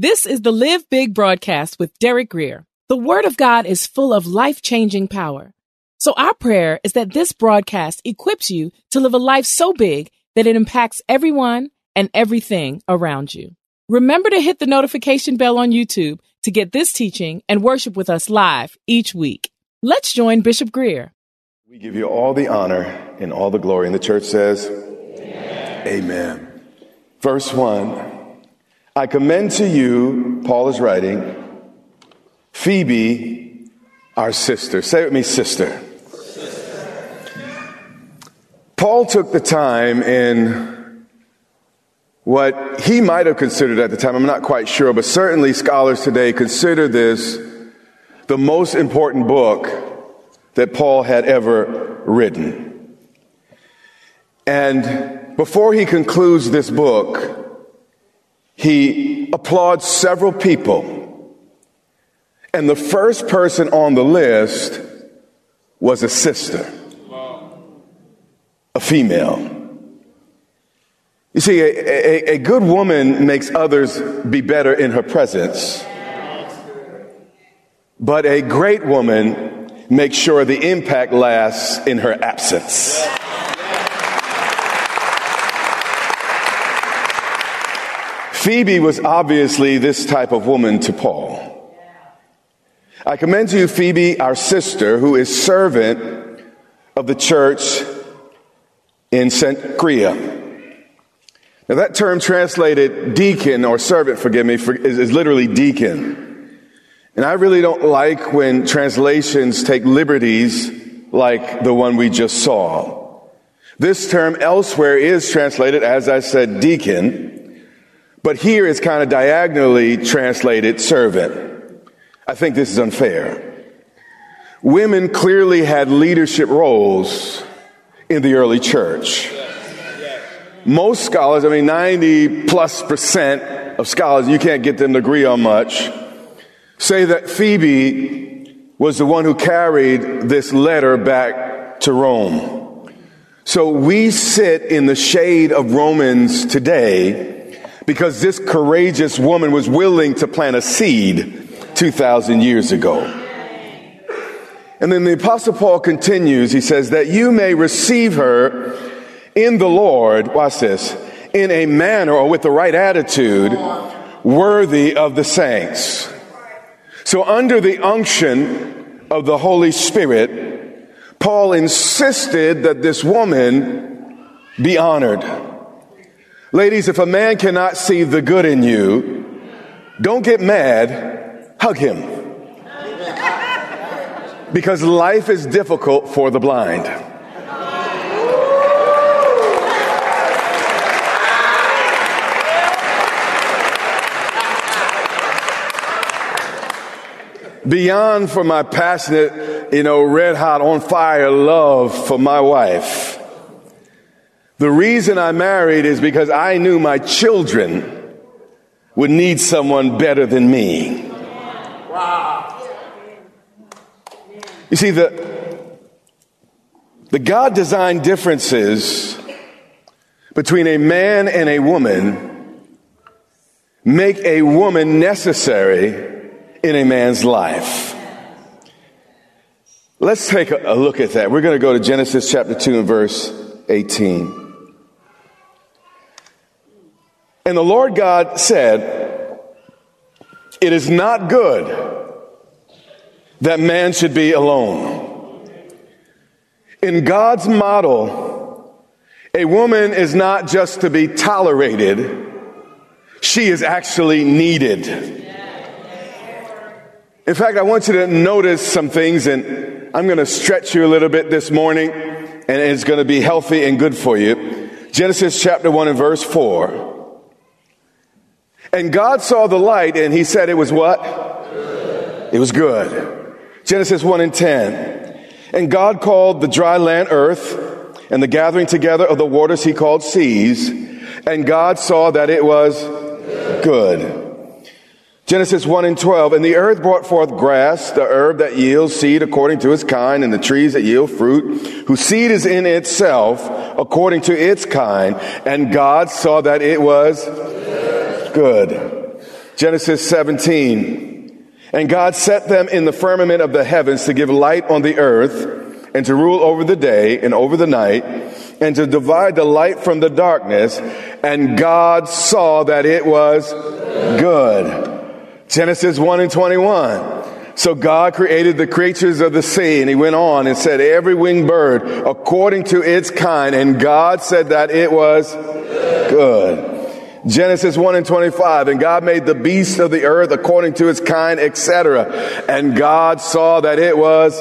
This is the Live Big broadcast with Derek Grier. The Word of God is full of life changing power. So, our prayer is that this broadcast equips you to live a life so big that it impacts everyone and everything around you. Remember to hit the notification bell on YouTube to get this teaching and worship with us live each week. Let's join Bishop Grier. We give you all the honor and all the glory. And the church says, Amen. Amen. Verse 1 I commend to you, Paul is writing, Phoebe, our sister. Say with me, sister. Paul took the time in what he might have considered at the time, I'm not quite sure, but certainly scholars today consider this the most important book that Paul had ever written. And before he concludes this book, he applauds several people. And the first person on the list was a sister, a female. You see, a, a, a, good woman makes others be better in her presence. But a great woman makes sure the impact lasts in her absence. Phoebe was obviously this type of woman to Paul. I commend to you Phoebe, our sister, who is servant of the church in Cenchrea. Now, that term translated deacon or servant, forgive me, is, is literally deacon. And I really don't like when translations take liberties like the one we just saw. This term elsewhere is translated, as I said, deacon. But here it's kind of diagonally translated servant. I think this is unfair. Women clearly had leadership roles in the early church. Most scholars, I mean, 90 plus percent of scholars, you can't get them to agree on much, say that Phoebe was the one who carried this letter back to Rome. So we sit in the shade of Romans today because this courageous woman was willing to plant a seed 2,000 years ago. And then the apostle Paul continues, he says, that you may receive her in the Lord, watch this, in a manner or with the right attitude worthy of the saints. So under the unction of the Holy Spirit, Paul insisted that this woman be honored. Ladies, if a man cannot see the good in you, don't get mad, hug him. Because life is difficult for the blind. Beyond for my passionate you know, red hot on fire love for my wife. The reason I married is because I knew my children would need someone better than me. Wow. You see, the, the God designed differences between a man and a woman make a woman necessary in a man's life. Let's take a look at that. We're going to go to Genesis chapter 2 and verse 18. And the Lord God said, It is not good that man should be alone. In God's model, a woman is not just to be tolerated, she is actually needed. In fact, I want you to notice some things, and I'm going to stretch you a little bit this morning, and it's going to be healthy and good for you. Genesis chapter 1 and verse 4. And God saw the light and he said it was what? Good. It was good. Genesis 1 and 10. And God called the dry land earth and the gathering together of the waters he called seas. And God saw that it was good. Genesis 1 and 12. And the earth brought forth grass, the herb that yields seed according to its kind, and the trees that yield fruit, whose seed is in itself according to its kind. And God saw that it was good. Genesis 17. And God set them in the firmament of the heavens to give light on the earth and to rule over the day and over the night and to divide the light from the darkness. And God saw that it was good. Genesis 1 and 21. So God created the creatures of the sea and he went on and said every winged bird according to its kind and God said that it was good. Genesis 1 and 25, and God made the beasts of the earth according to its kind, etc. And God saw that it was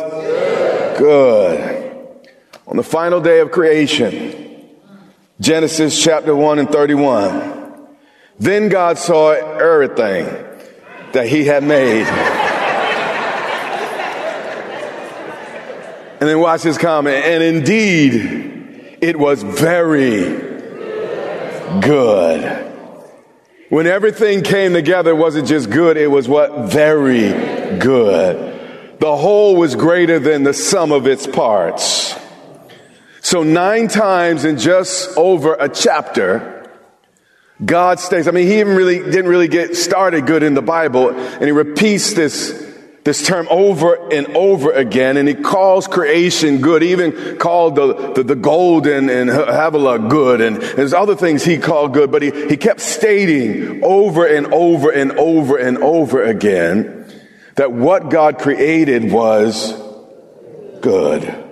good. On the final day of creation, Genesis chapter 1 and 31, then God saw everything that he had made. and then watch his comment, and indeed, it was very good. When everything came together, it wasn't just good, it was what? Very good. The whole was greater than the sum of its parts. So nine times in just over a chapter, God states, I mean, he even really didn't really get started good in the Bible, and he repeats this this term over and over again, and he calls creation good, he even called the, the, the golden and Havilah good, and there's other things he called good, but he, he kept stating over and over and over and over again that what God created was good.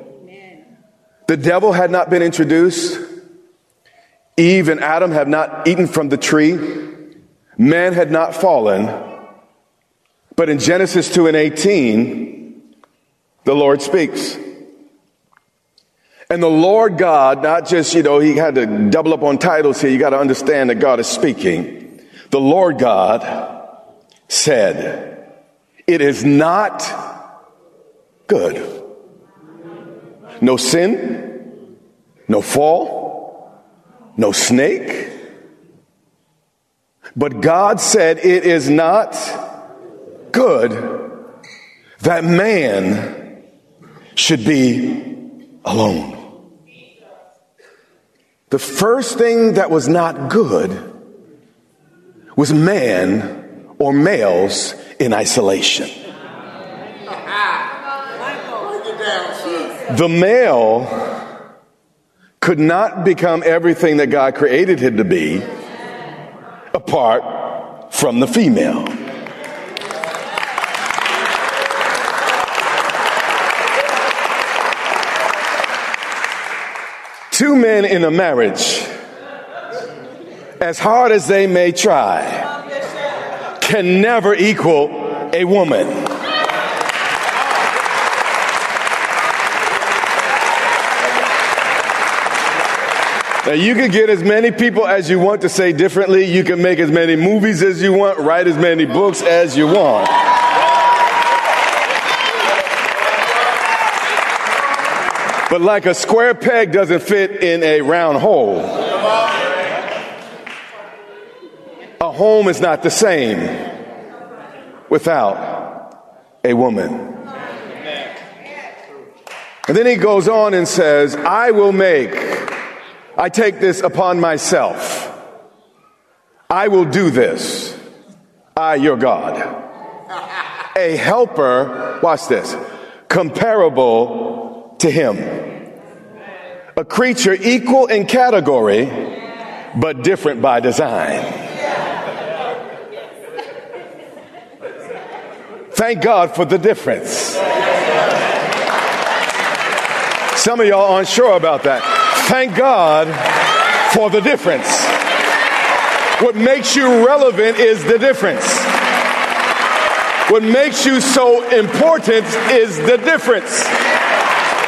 The devil had not been introduced. Eve and Adam have not eaten from the tree. Man had not fallen. But in Genesis 2 and 18, the Lord speaks. And the Lord God, not just, you know, he had to double up on titles here. You got to understand that God is speaking. The Lord God said, it is not good. No sin, no fall, no snake. But God said it is not good that man should be alone. The first thing that was not good was man or males in isolation. The male could not become everything that God created him to be apart from the female. Two men in a marriage, as hard as they may try, can never equal a woman. Now, you can get as many people as you want to say differently. You can make as many movies as you want, write as many books as you want. But like a square peg doesn't fit in a round hole, a home is not the same without a woman. And then he goes on and says, I will make, I take this upon myself. I will do this. I, your God. A helper, watch this, comparable to him. A creature equal in category, but different by design. Thank God for the difference. Some of y'all aren't sure about that. Thank God for the difference. What makes you relevant is the difference. What makes you so important is the difference.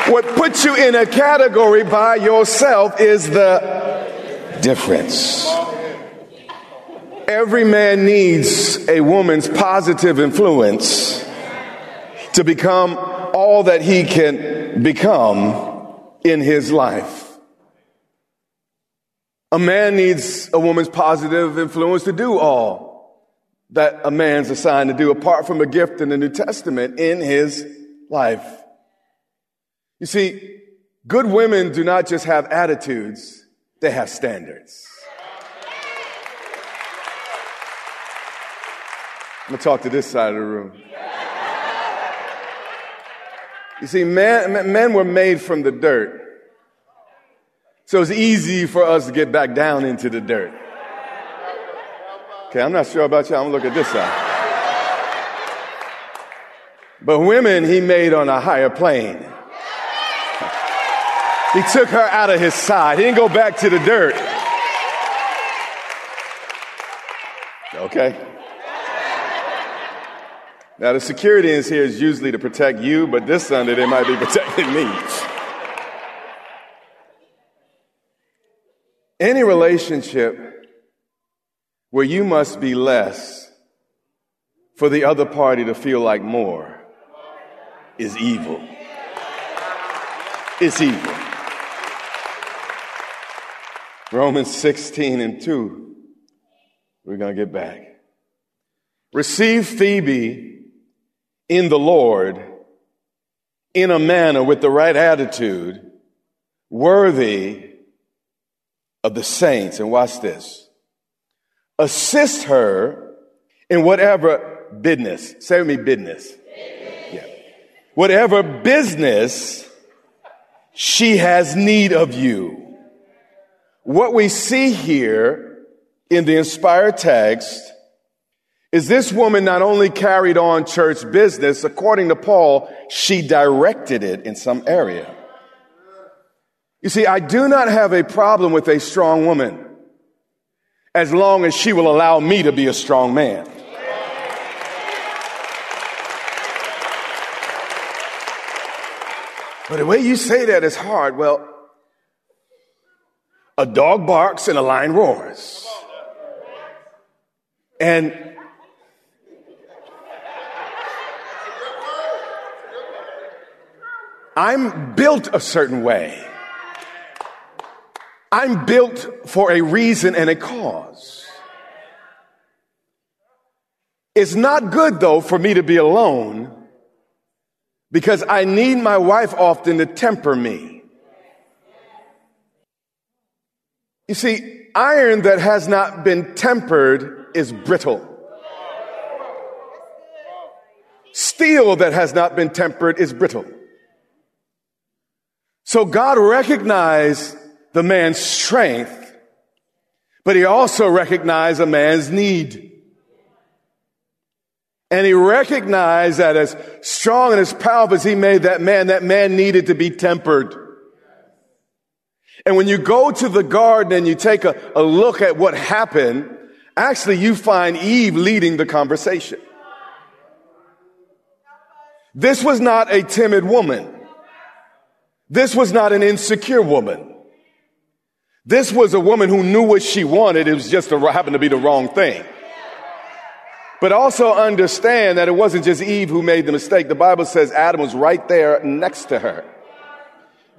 What puts you in a category by yourself is the difference. Every man needs a woman's positive influence to become all that he can become in his life. A man needs a woman's positive influence to do all that a man's assigned to do, apart from a gift in the New Testament in his life. You see, good women do not just have attitudes, they have standards. I'm gonna talk to this side of the room. You see, men, men were made from the dirt. So it's easy for us to get back down into the dirt. Okay, I'm not sure about y'all. I'm gonna look at this side. But women, he made on a higher plane. He took her out of his side. He didn't go back to the dirt. Okay. Now, the security is here is usually to protect you, but this Sunday they might be protecting me. Any relationship where you must be less for the other party to feel like more is evil. It's evil. Romans 16 and 2. We're going to get back. Receive Phoebe in the Lord in a manner with the right attitude, worthy of the saints. And watch this. Assist her in whatever business. Say with me, business. Yeah. Whatever business she has need of you. What we see here in the inspired text is this woman not only carried on church business, according to Paul, she directed it in some area. You see, I do not have a problem with a strong woman as long as she will allow me to be a strong man. But the way you say that is hard. Well, a dog barks and a lion roars. And I'm built a certain way. I'm built for a reason and a cause. It's not good though for me to be alone because I need my wife often to temper me. You see, iron that has not been tempered is brittle. Steel that has not been tempered is brittle. So God recognized the man's strength, but he also recognized a man's need. And he recognized that as strong and as powerful as he made that man, that man needed to be tempered. And when you go to the garden and you take a, a look at what happened, actually you find Eve leading the conversation. This was not a timid woman. This was not an insecure woman. This was a woman who knew what she wanted. It was just a, happened to be the wrong thing. But also understand that it wasn't just Eve who made the mistake. The Bible says Adam was right there next to her.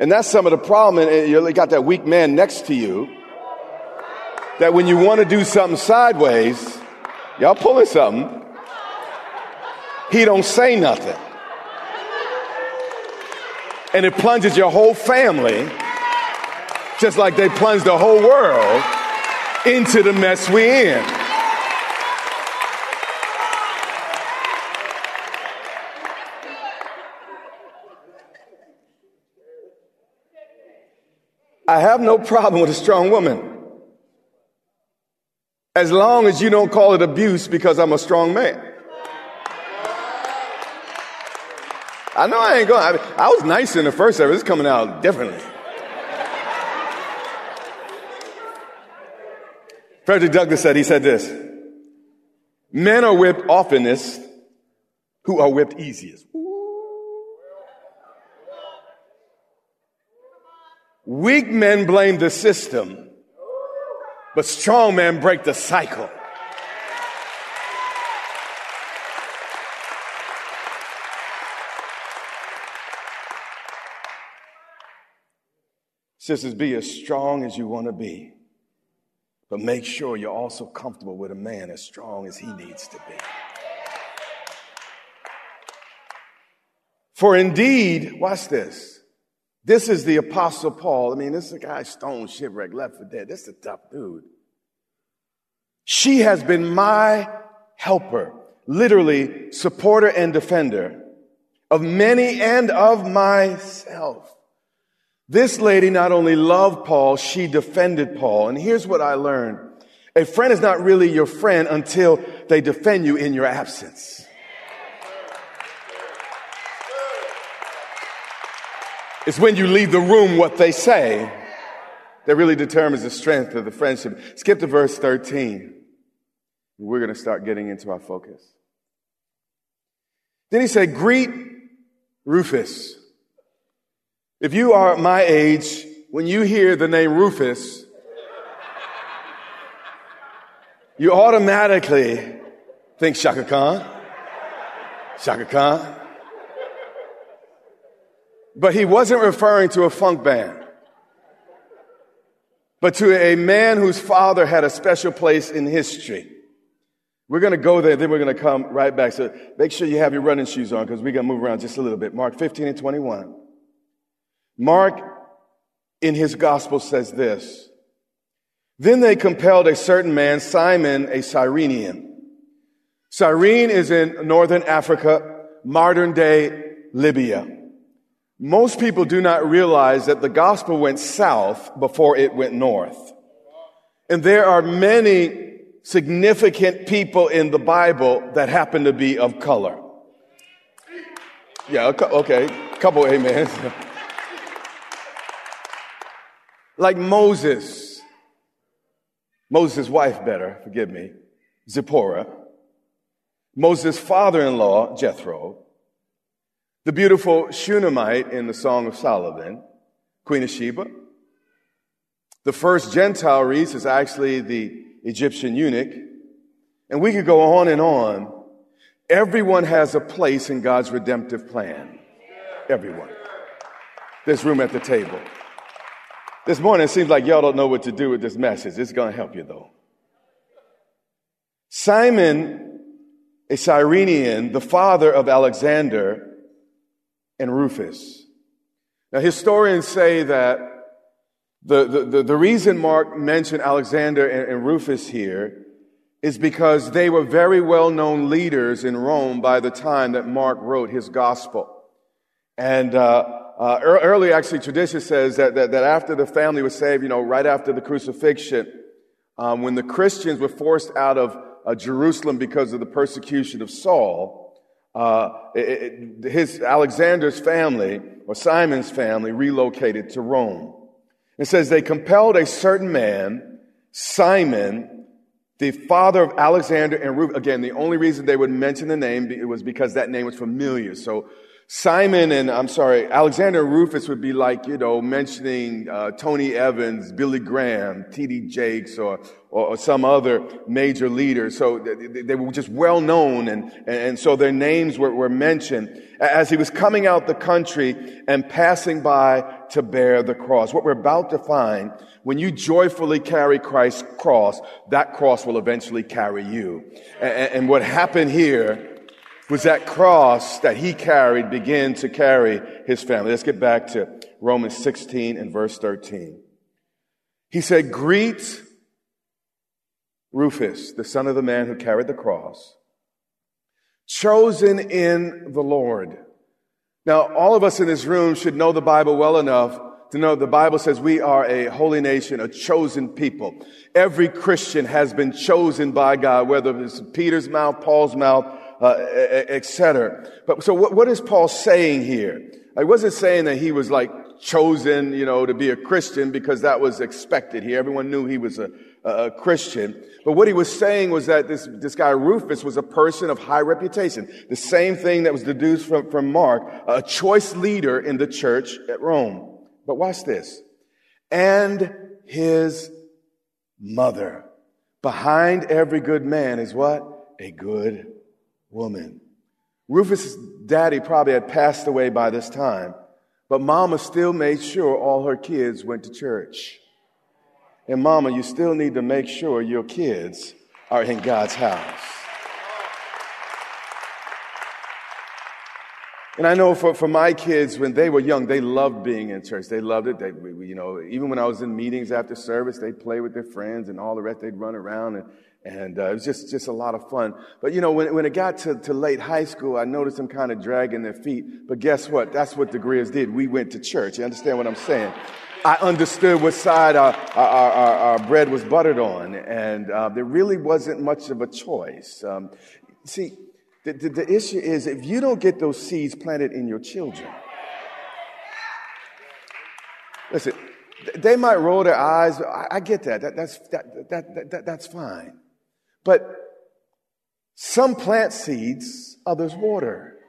And that's some of the problem. And you got that weak man next to you that when you want to do something sideways, y'all pulling something, he don't say nothing. And it plunges your whole family, just like they plunged the whole world into the mess we in. I have no problem with a strong woman. As long as you don't call it abuse because I'm a strong man. I know I ain't going. I, I was nice in the first service. It's coming out differently. Frederick Douglass said, he said this Men are whipped oftenest who are whipped easiest. Weak men blame the system, but strong men break the cycle. Sisters, be as strong as you want to be, but make sure you're also comfortable with a man as strong as he needs to be. For indeed, watch this. This is the Apostle Paul. I mean, this is a guy stone shipwreck, left for dead. This is a tough dude. She has been my helper, literally supporter and defender of many and of myself. This lady not only loved Paul, she defended Paul. And here's what I learned. A friend is not really your friend until they defend you in your absence. It's when you leave the room what they say that really determines the strength of the friendship. Skip to verse 13. We're going to start getting into our focus. Then he said, Greet Rufus. If you are my age, when you hear the name Rufus, you automatically think Chaka Khan. Chaka Khan. But he wasn't referring to a funk band, but to a man whose father had a special place in history. We're going to go there, then we're going to come right back. So make sure you have your running shoes on because we're going to move around just a little bit. Mark 15 and 21. Mark in his gospel says this. Then they compelled a certain man, Simon, a Cyrenian. Cyrene is in northern Africa, modern day Libya. Most people do not realize that the gospel went south before it went north. And there are many significant people in the Bible that happen to be of color. Yeah, okay, couple amens. like Moses, Moses' wife, better, forgive me, Zipporah, Moses' father in law, Jethro, the beautiful Shunammite in the Song of Solomon, Queen of Sheba. The first Gentile reads is actually the Egyptian eunuch. And we could go on and on. Everyone has a place in God's redemptive plan. Everyone. There's room at the table. This morning, it seems like y'all don't know what to do with this message. It's going to help you, though. Simon, a Cyrenian, the father of Alexander, and Rufus. Now, historians say that the, the, the, reason Mark mentioned Alexander and, and Rufus here is because they were very well known leaders in Rome by the time that Mark wrote his gospel. And uh, uh, early, actually, tradition says that, that, that, after the family was saved, you know, right after the crucifixion, um, when the Christians were forced out of uh, Jerusalem because of the persecution of Saul, uh, it, his Alexander's family or Simon's family relocated to Rome. It says they compelled a certain man, Simon, the father of Alexander and Ruth. Again, the only reason they would mention the name was because that name was familiar. So Simon and I'm sorry, Alexander and Rufus would be like, you know, mentioning uh, Tony Evans, Billy Graham, T.D. Jakes, or, or, some other major leader. So they, they were just well known, and, and so their names were, were mentioned as he was coming out the country and passing by to bear the cross. What we're about to find, when you joyfully carry Christ's cross, that cross will eventually carry you. and, and what happened here was that cross that he carried began to carry his family. Let's get back to Romans 16 and verse 13. He said, Greet Rufus, the son of the man who carried the cross, chosen in the Lord. Now, all of us in this room should know the Bible well enough to know the Bible says we are a holy nation, a chosen people. Every Christian has been chosen by God, whether it's Peter's mouth, Paul's mouth, uh, etc. But so what, what is Paul saying here? I wasn't saying that he was like chosen, you know, to be a Christian because that was expected here. Everyone knew he was a, a Christian. But what he was saying was that this, this guy Rufus was a person of high reputation. The same thing that was deduced from, from Mark, a choice leader in the church at Rome. But watch this. And his mother. Behind every good man is what? A good woman. Rufus' daddy probably had passed away by this time, but mama still made sure all her kids went to church. And mama, you still need to make sure your kids are in God's house. And I know for, for my kids, when they were young, they loved being in church. They loved it. They, you know, even when I was in meetings after service, they'd play with their friends and all the rest. They'd run around and and uh, it was just, just a lot of fun. But you know, when, when it got to, to late high school, I noticed them kind of dragging their feet. But guess what? That's what the Griers did. We went to church. You understand what I'm saying? I understood what side our, our, our, our bread was buttered on, and uh, there really wasn't much of a choice. Um, see, the, the, the issue is if you don't get those seeds planted in your children, listen, they might roll their eyes. I, I get that. that that's, that, that, that, that's fine. But some plant seeds, others water.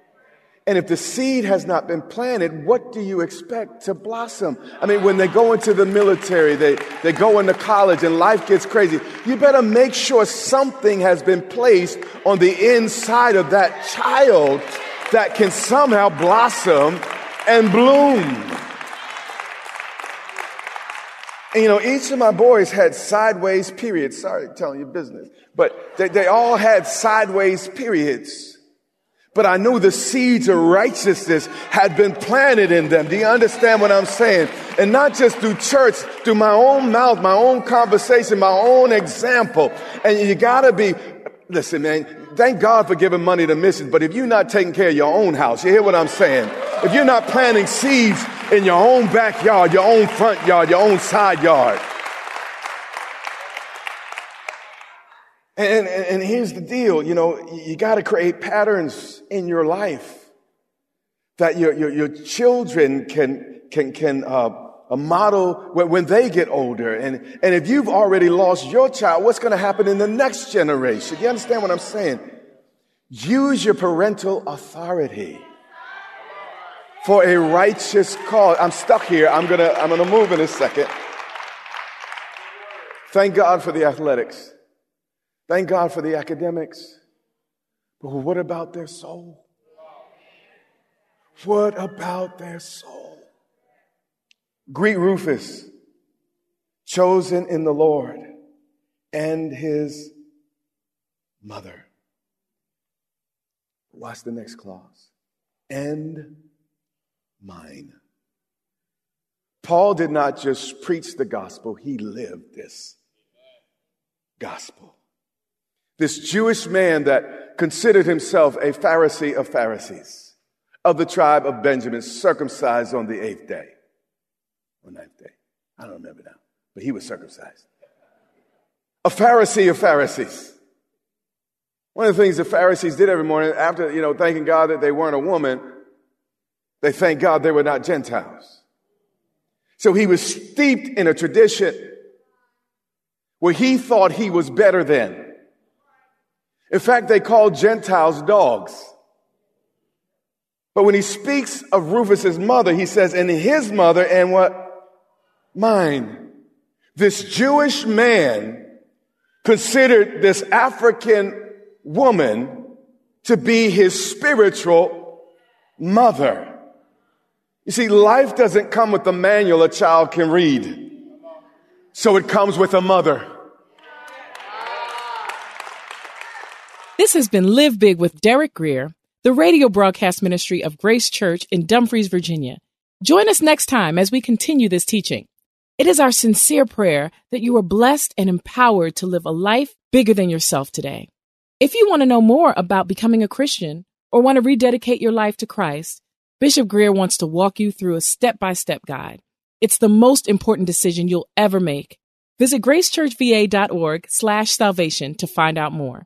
And if the seed has not been planted, what do you expect to blossom? I mean, when they go into the military, they, they go into college and life gets crazy. You better make sure something has been placed on the inside of that child that can somehow blossom and bloom. And you know, each of my boys had sideways periods. Sorry telling you business, but they, they all had sideways periods. But I knew the seeds of righteousness had been planted in them. Do you understand what I'm saying? And not just through church, through my own mouth, my own conversation, my own example. And you gotta be, listen man, thank God for giving money to missions, but if you're not taking care of your own house, you hear what I'm saying? If you're not planting seeds in your own backyard, your own front yard, your own side yard. And, and, and here's the deal, you know, you got to create patterns in your life that your, your, your children can, can, can, uh, a model when, when they get older. And, and if you've already lost your child, what's going to happen in the next generation? You understand what I'm saying? Use your parental authority for a righteous cause. I'm stuck here. I'm gonna, I'm gonna move in a second. Thank God for the athletics. Thank God for the academics. But what about their soul? What about their soul? Greet Rufus, chosen in the Lord, and his mother. Watch the next clause. And mine. Paul did not just preach the gospel, he lived this gospel. This Jewish man that considered himself a Pharisee of Pharisees, of the tribe of Benjamin, circumcised on the eighth day or ninth day. I don't remember now, but he was circumcised. A Pharisee of Pharisees. One of the things the Pharisees did every morning after, you know, thanking God that they weren't a woman, they thanked God they were not Gentiles. So he was steeped in a tradition where he thought he was better than. In fact, they called Gentiles dogs. But when he speaks of Rufus's mother, he says, and his mother and what? Mine. This Jewish man considered this African woman to be his spiritual mother. You see, life doesn't come with the manual a child can read. So it comes with a mother. This has been Live Big with Derek Grier, the radio broadcast ministry of Grace Church in Dumfries, Virginia. Join us next time as we continue this teaching. It is our sincere prayer that you are blessed and empowered to live a life bigger than yourself today. If you want to know more about becoming a Christian or want to rededicate your life to Christ, Bishop Grier wants to walk you through a step by step guide. It's the most important decision you'll ever make. Visit gracechurchva.org slash salvation to find out more.